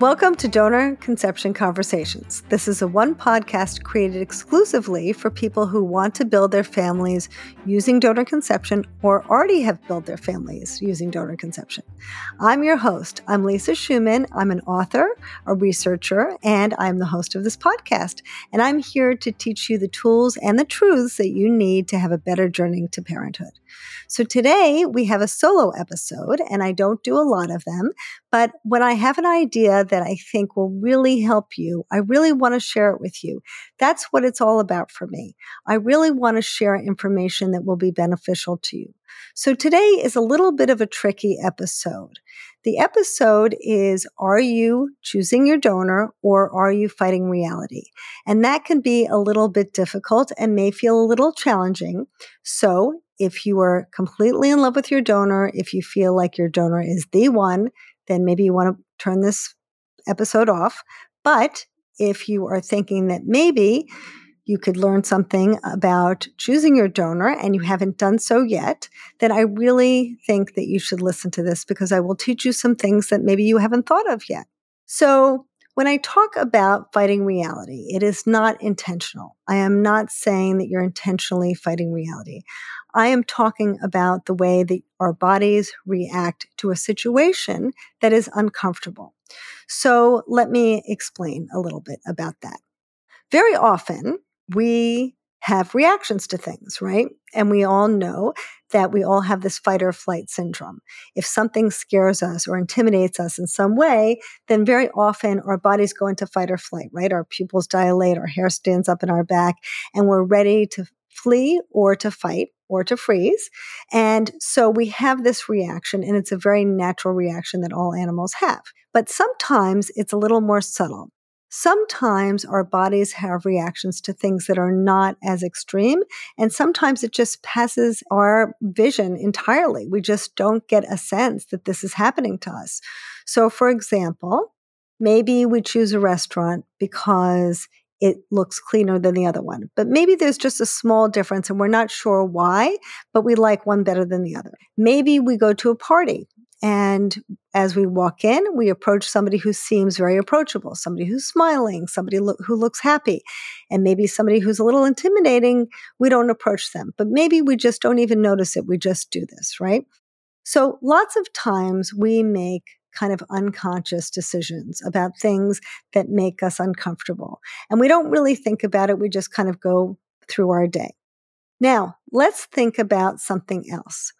Welcome to Donor Conception Conversations. This is a one podcast created exclusively for people who want to build their families using donor conception or already have built their families using donor conception. I'm your host. I'm Lisa Schuman. I'm an author, a researcher, and I'm the host of this podcast. And I'm here to teach you the tools and the truths that you need to have a better journey to parenthood. So today we have a solo episode, and I don't do a lot of them, but when I have an idea that I think will really help you, I really want to share it with you. That's what it's all about for me. I really want to share information that will be beneficial to you. So today is a little bit of a tricky episode. The episode is Are you choosing your donor or are you fighting reality? And that can be a little bit difficult and may feel a little challenging. So if you are completely in love with your donor, if you feel like your donor is the one, then maybe you want to turn this episode off. But if you are thinking that maybe you could learn something about choosing your donor and you haven't done so yet, then I really think that you should listen to this because I will teach you some things that maybe you haven't thought of yet. So, when I talk about fighting reality, it is not intentional. I am not saying that you're intentionally fighting reality. I am talking about the way that our bodies react to a situation that is uncomfortable. So let me explain a little bit about that. Very often, we have reactions to things, right? And we all know that we all have this fight or flight syndrome. If something scares us or intimidates us in some way, then very often our bodies go into fight or flight, right? Our pupils dilate, our hair stands up in our back, and we're ready to flee or to fight or to freeze. And so we have this reaction, and it's a very natural reaction that all animals have. But sometimes it's a little more subtle. Sometimes our bodies have reactions to things that are not as extreme, and sometimes it just passes our vision entirely. We just don't get a sense that this is happening to us. So, for example, maybe we choose a restaurant because it looks cleaner than the other one. But maybe there's just a small difference and we're not sure why, but we like one better than the other. Maybe we go to a party and as we walk in, we approach somebody who seems very approachable, somebody who's smiling, somebody lo- who looks happy, and maybe somebody who's a little intimidating. We don't approach them, but maybe we just don't even notice it. We just do this, right? So lots of times we make kind of unconscious decisions about things that make us uncomfortable. And we don't really think about it. We just kind of go through our day. Now, let's think about something else.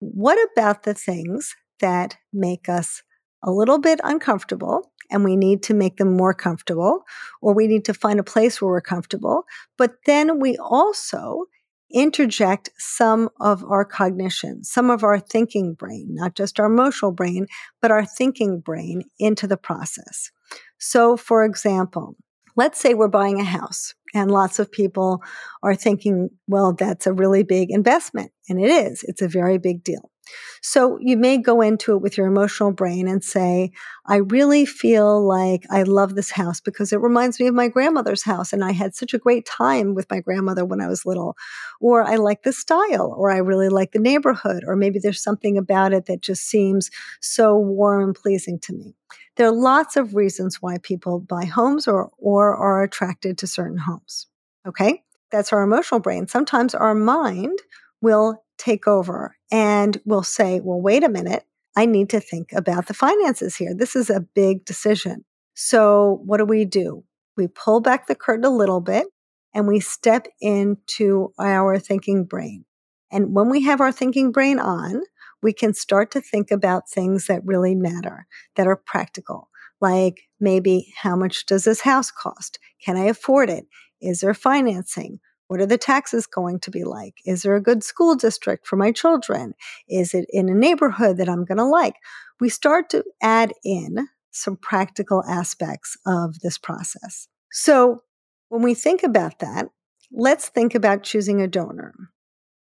What about the things that make us a little bit uncomfortable and we need to make them more comfortable, or we need to find a place where we're comfortable. But then we also interject some of our cognition, some of our thinking brain, not just our emotional brain, but our thinking brain into the process. So, for example, let's say we're buying a house and lots of people are thinking, well, that's a really big investment. And it is, it's a very big deal. So you may go into it with your emotional brain and say, I really feel like I love this house because it reminds me of my grandmother's house. And I had such a great time with my grandmother when I was little. Or I like the style, or I really like the neighborhood, or maybe there's something about it that just seems so warm and pleasing to me. There are lots of reasons why people buy homes or, or are attracted to certain homes. Okay. That's our emotional brain. Sometimes our mind will take over and will say, well, wait a minute. I need to think about the finances here. This is a big decision. So, what do we do? We pull back the curtain a little bit and we step into our thinking brain. And when we have our thinking brain on, we can start to think about things that really matter, that are practical, like maybe how much does this house cost? Can I afford it? Is there financing? What are the taxes going to be like? Is there a good school district for my children? Is it in a neighborhood that I'm going to like? We start to add in some practical aspects of this process. So when we think about that, let's think about choosing a donor.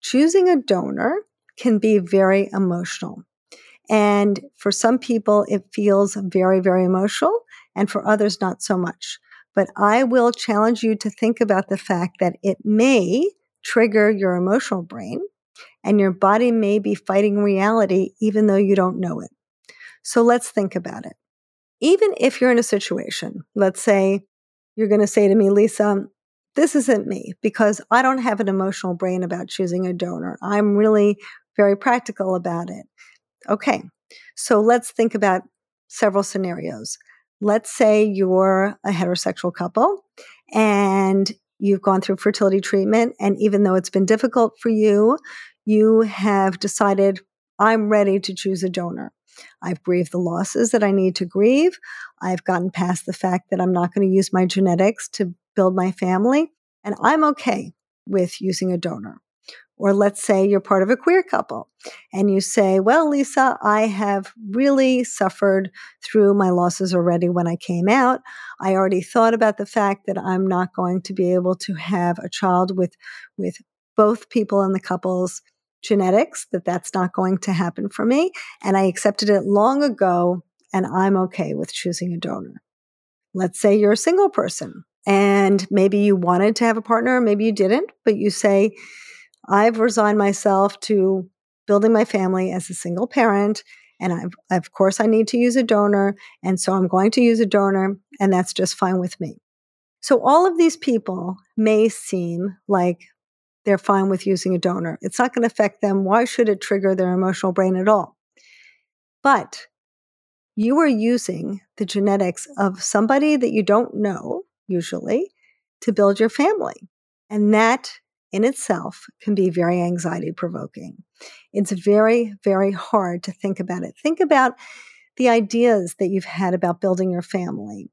Choosing a donor can be very emotional. And for some people, it feels very, very emotional, and for others, not so much. But I will challenge you to think about the fact that it may trigger your emotional brain and your body may be fighting reality even though you don't know it. So let's think about it. even if you're in a situation, let's say you're going to say to me, Lisa, this isn't me because I don't have an emotional brain about choosing a donor. I'm really very practical about it. Okay, so let's think about several scenarios. Let's say you're a heterosexual couple and you've gone through fertility treatment, and even though it's been difficult for you, you have decided, I'm ready to choose a donor. I've grieved the losses that I need to grieve. I've gotten past the fact that I'm not going to use my genetics to build my family, and I'm okay with using a donor. Or let's say you're part of a queer couple and you say, Well, Lisa, I have really suffered through my losses already when I came out. I already thought about the fact that I'm not going to be able to have a child with, with both people in the couple's genetics, that that's not going to happen for me. And I accepted it long ago and I'm okay with choosing a donor. Let's say you're a single person and maybe you wanted to have a partner, maybe you didn't, but you say, I've resigned myself to building my family as a single parent. And I've, of course, I need to use a donor. And so I'm going to use a donor, and that's just fine with me. So all of these people may seem like they're fine with using a donor. It's not going to affect them. Why should it trigger their emotional brain at all? But you are using the genetics of somebody that you don't know, usually, to build your family. And that in itself can be very anxiety provoking. It's very, very hard to think about it. Think about the ideas that you've had about building your family,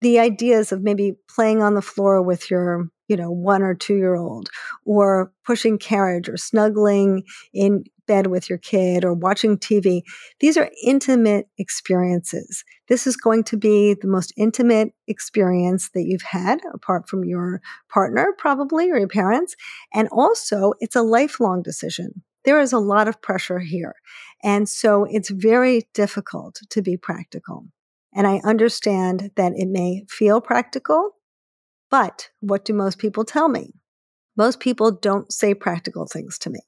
the ideas of maybe playing on the floor with your you know one or two year old or pushing carriage or snuggling in bed with your kid or watching TV. These are intimate experiences. This is going to be the most intimate experience that you've had, apart from your partner, probably, or your parents. And also, it's a lifelong decision. There is a lot of pressure here. And so it's very difficult to be practical. And I understand that it may feel practical, but what do most people tell me? Most people don't say practical things to me.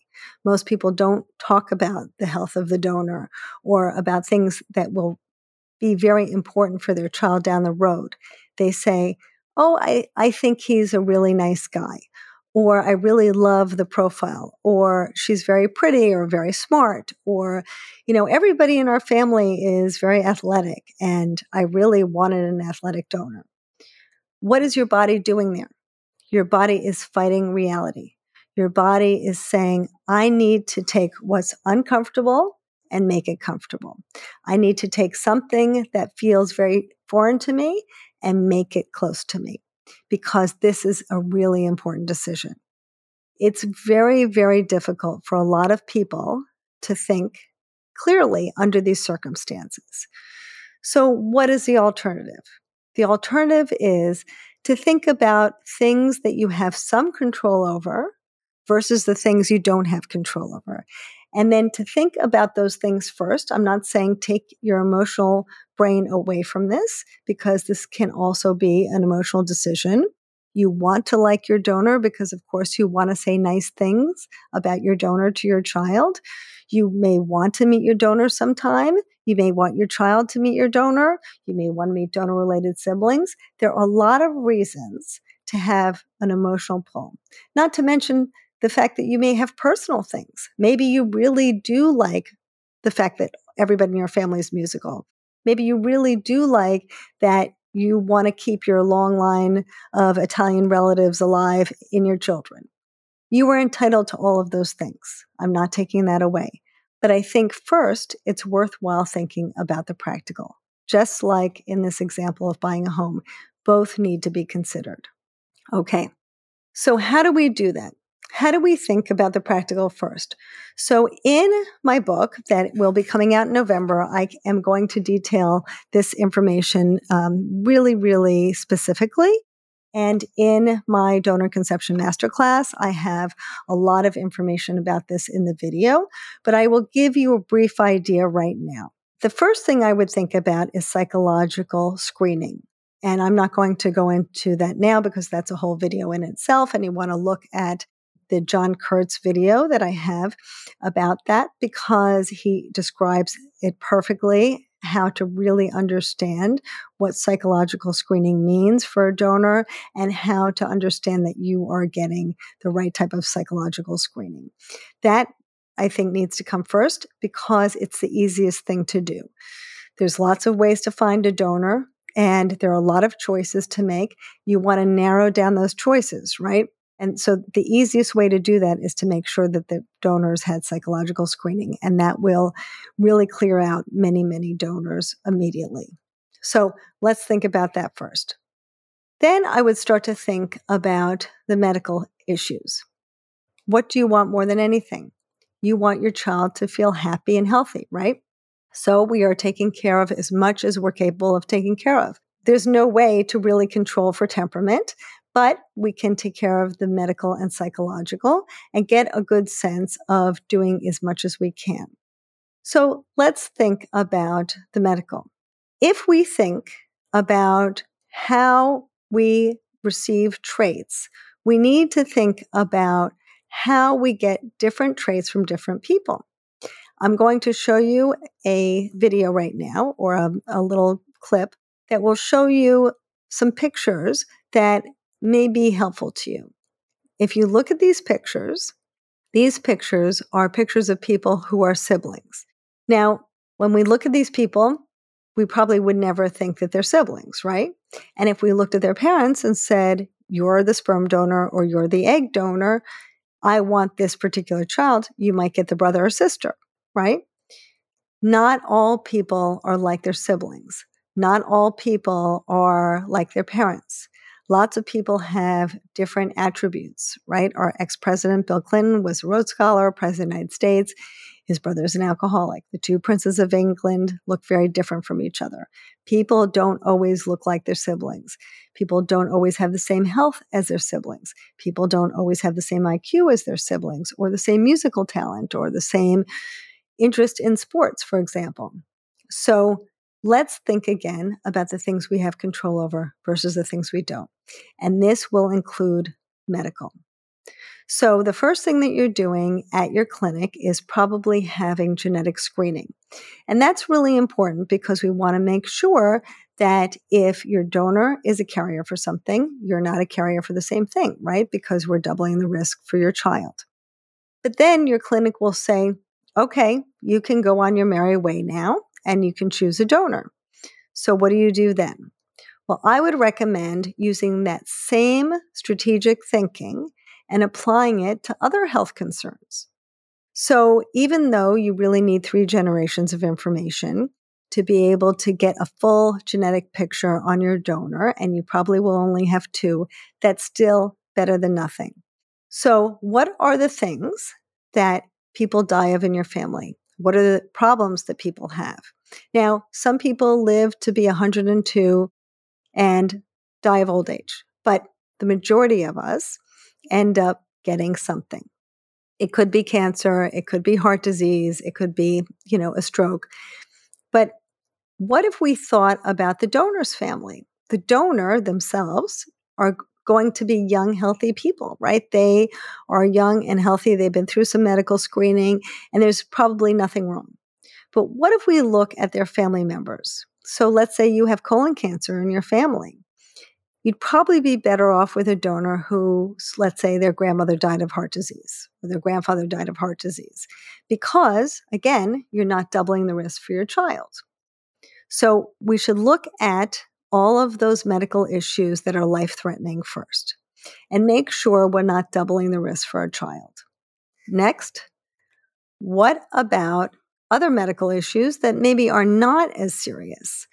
Most people don't talk about the health of the donor or about things that will be very important for their child down the road. They say, Oh, I, I think he's a really nice guy, or I really love the profile, or she's very pretty or very smart, or, you know, everybody in our family is very athletic, and I really wanted an athletic donor. What is your body doing there? Your body is fighting reality. Your body is saying, I need to take what's uncomfortable and make it comfortable. I need to take something that feels very foreign to me and make it close to me because this is a really important decision. It's very, very difficult for a lot of people to think clearly under these circumstances. So, what is the alternative? The alternative is to think about things that you have some control over versus the things you don't have control over. And then to think about those things first. I'm not saying take your emotional brain away from this because this can also be an emotional decision. You want to like your donor because, of course, you want to say nice things about your donor to your child. You may want to meet your donor sometime. You may want your child to meet your donor. You may want to meet donor related siblings. There are a lot of reasons to have an emotional pull. Not to mention the fact that you may have personal things. Maybe you really do like the fact that everybody in your family is musical. Maybe you really do like that you want to keep your long line of Italian relatives alive in your children. You are entitled to all of those things. I'm not taking that away. But I think first, it's worthwhile thinking about the practical. Just like in this example of buying a home, both need to be considered. Okay, so how do we do that? How do we think about the practical first? So, in my book that will be coming out in November, I am going to detail this information um, really, really specifically. And in my donor conception masterclass, I have a lot of information about this in the video, but I will give you a brief idea right now. The first thing I would think about is psychological screening. And I'm not going to go into that now because that's a whole video in itself. And you want to look at the John Kurtz video that I have about that because he describes it perfectly how to really understand what psychological screening means for a donor and how to understand that you are getting the right type of psychological screening. That I think needs to come first because it's the easiest thing to do. There's lots of ways to find a donor and there are a lot of choices to make. You want to narrow down those choices, right? And so the easiest way to do that is to make sure that the donors had psychological screening, and that will really clear out many, many donors immediately. So let's think about that first. Then I would start to think about the medical issues. What do you want more than anything? You want your child to feel happy and healthy, right? So we are taking care of as much as we're capable of taking care of. There's no way to really control for temperament, but we can take care of the medical and psychological and get a good sense of doing as much as we can. So let's think about the medical. If we think about how we receive traits, we need to think about how we get different traits from different people. I'm going to show you a video right now or a, a little clip that will show you some pictures that may be helpful to you. If you look at these pictures, these pictures are pictures of people who are siblings. Now, when we look at these people, we probably would never think that they're siblings, right? And if we looked at their parents and said, You're the sperm donor or you're the egg donor, I want this particular child, you might get the brother or sister right? Not all people are like their siblings. Not all people are like their parents. Lots of people have different attributes, right? Our ex president, Bill Clinton, was a Rhodes Scholar, president of the United States. His brother is an alcoholic. The two princes of England look very different from each other. People don't always look like their siblings. People don't always have the same health as their siblings. People don't always have the same IQ as their siblings, or the same musical talent, or the same interest in sports, for example. So let's think again about the things we have control over versus the things we don't. And this will include medical. So, the first thing that you're doing at your clinic is probably having genetic screening. And that's really important because we want to make sure that if your donor is a carrier for something, you're not a carrier for the same thing, right? Because we're doubling the risk for your child. But then your clinic will say, okay, you can go on your merry way now and you can choose a donor. So, what do you do then? Well, I would recommend using that same strategic thinking and applying it to other health concerns. So, even though you really need three generations of information to be able to get a full genetic picture on your donor, and you probably will only have two, that's still better than nothing. So, what are the things that people die of in your family? What are the problems that people have? Now, some people live to be 102 and die of old age, but the majority of us end up getting something. It could be cancer, it could be heart disease, it could be, you know, a stroke. But what if we thought about the donor's family? The donor themselves are going to be young, healthy people, right? They are young and healthy. They've been through some medical screening, and there's probably nothing wrong. But what if we look at their family members? So let's say you have colon cancer in your family. You'd probably be better off with a donor who, let's say, their grandmother died of heart disease or their grandfather died of heart disease, because again, you're not doubling the risk for your child. So we should look at all of those medical issues that are life threatening first and make sure we're not doubling the risk for our child. Next, what about other medical issues that maybe are not as serious,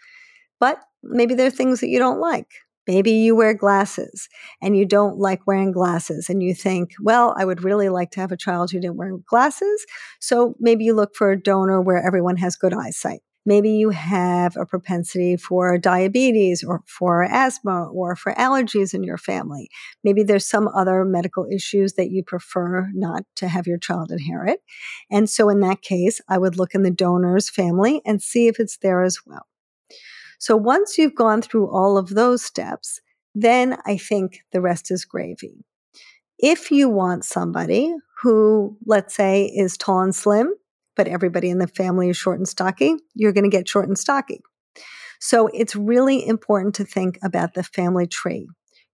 but maybe there are things that you don't like? Maybe you wear glasses and you don't like wearing glasses, and you think, well, I would really like to have a child who didn't wear glasses. So maybe you look for a donor where everyone has good eyesight. Maybe you have a propensity for diabetes or for asthma or for allergies in your family. Maybe there's some other medical issues that you prefer not to have your child inherit. And so in that case, I would look in the donor's family and see if it's there as well. So once you've gone through all of those steps, then I think the rest is gravy. If you want somebody who, let's say, is tall and slim, but everybody in the family is short and stocky, you're going to get short and stocky. So it's really important to think about the family tree.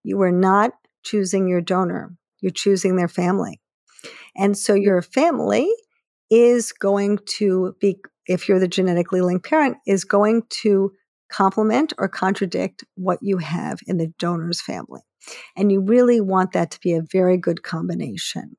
You are not choosing your donor, you're choosing their family. And so your family is going to be, if you're the genetically linked parent, is going to complement or contradict what you have in the donor's family. And you really want that to be a very good combination.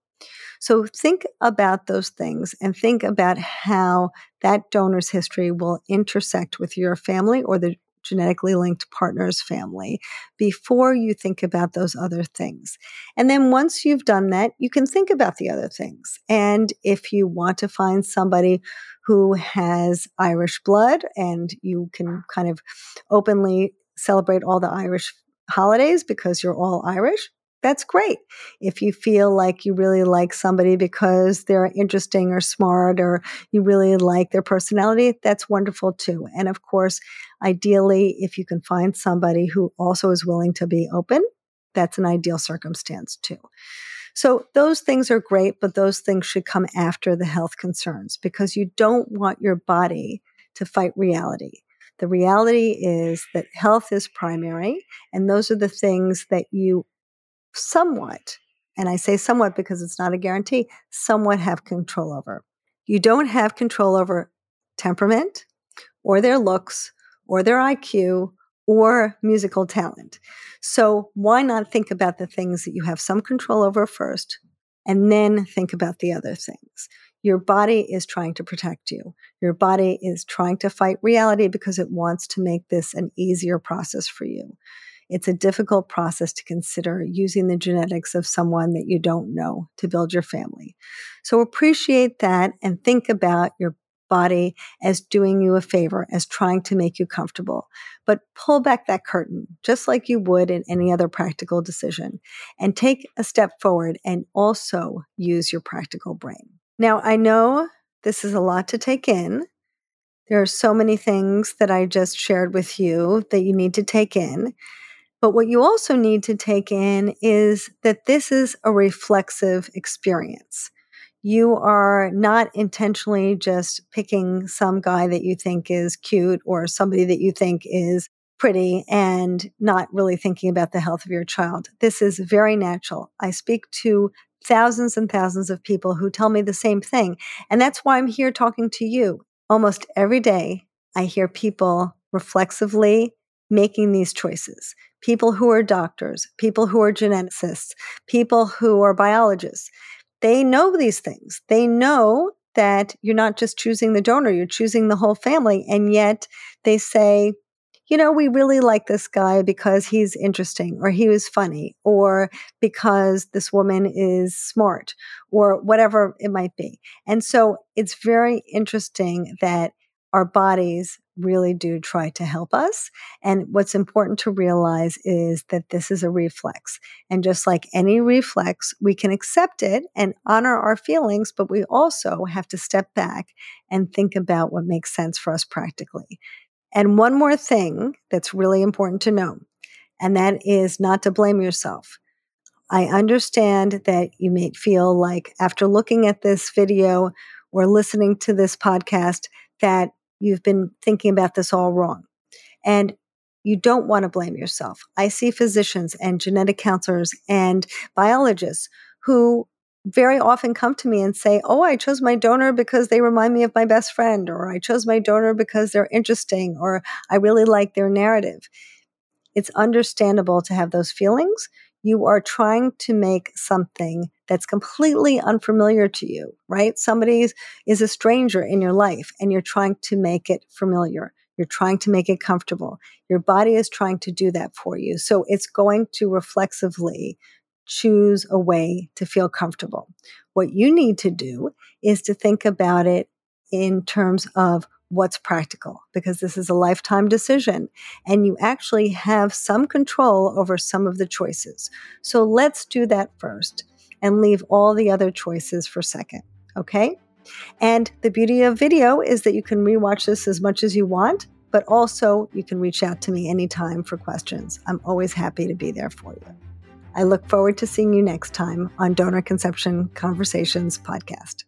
So think about those things and think about how that donor's history will intersect with your family or the genetically linked partner's family before you think about those other things. And then once you've done that, you can think about the other things. And if you want to find somebody who has Irish blood and you can kind of openly celebrate all the Irish holidays because you're all Irish, that's great. If you feel like you really like somebody because they're interesting or smart or you really like their personality, that's wonderful too. And of course, ideally, if you can find somebody who also is willing to be open, that's an ideal circumstance too. So those things are great, but those things should come after the health concerns because you don't want your body to fight reality. The reality is that health is primary, and those are the things that you somewhat, and I say somewhat because it's not a guarantee, somewhat have control over. You don't have control over temperament or their looks or their IQ or musical talent. So why not think about the things that you have some control over first and then think about the other things? Your body is trying to protect you. Your body is trying to fight reality because it wants to make this an easier process for you. It's a difficult process to consider using the genetics of someone that you don't know to build your family. So appreciate that and think about your body as doing you a favor, as trying to make you comfortable. But pull back that curtain, just like you would in any other practical decision, and take a step forward and also use your practical brain. Now, I know this is a lot to take in. There are so many things that I just shared with you that you need to take in. But what you also need to take in is that this is a reflexive experience. You are not intentionally just picking some guy that you think is cute or somebody that you think is pretty and not really thinking about the health of your child. This is very natural. I speak to thousands and thousands of people who tell me the same thing. And that's why I'm here talking to you. Almost every day, I hear people reflexively making these choices people who are doctors, people who are geneticists, people who are biologists. They know these things. They know that you're not just choosing the donor, you're choosing the whole family. And yet they say, you know, we really like this guy because he's interesting or he was funny or because this woman is smart or whatever it might be. And so it's very interesting that our bodies really do try to help us. And what's important to realize is that this is a reflex. And just like any reflex, we can accept it and honor our feelings, but we also have to step back and think about what makes sense for us practically. And one more thing that's really important to know, and that is not to blame yourself. I understand that you may feel like after looking at this video or listening to this podcast that you've been thinking about this all wrong. And you don't want to blame yourself. I see physicians and genetic counselors and biologists who very often come to me and say, Oh, I chose my donor because they remind me of my best friend, or I chose my donor because they're interesting, or I really like their narrative. It's understandable to have those feelings you are trying to make something that's completely unfamiliar to you, right? Somebody is a stranger in your life and you're trying to make it familiar. You're trying to make it comfortable. Your body is trying to do that for you. So it's going to reflexively choose a way to feel comfortable. What you need to do is to think about it in terms of what's practical because this is a lifetime decision and you actually have some control over some of the choices. So let's do that first and leave all the other choices for second. Okay. And the beauty of video is that you can rewatch this as much as you want, but also you can reach out to me anytime for questions. I'm always happy to be there for you. I look forward to seeing you next time on Donor Conception Conversations podcast.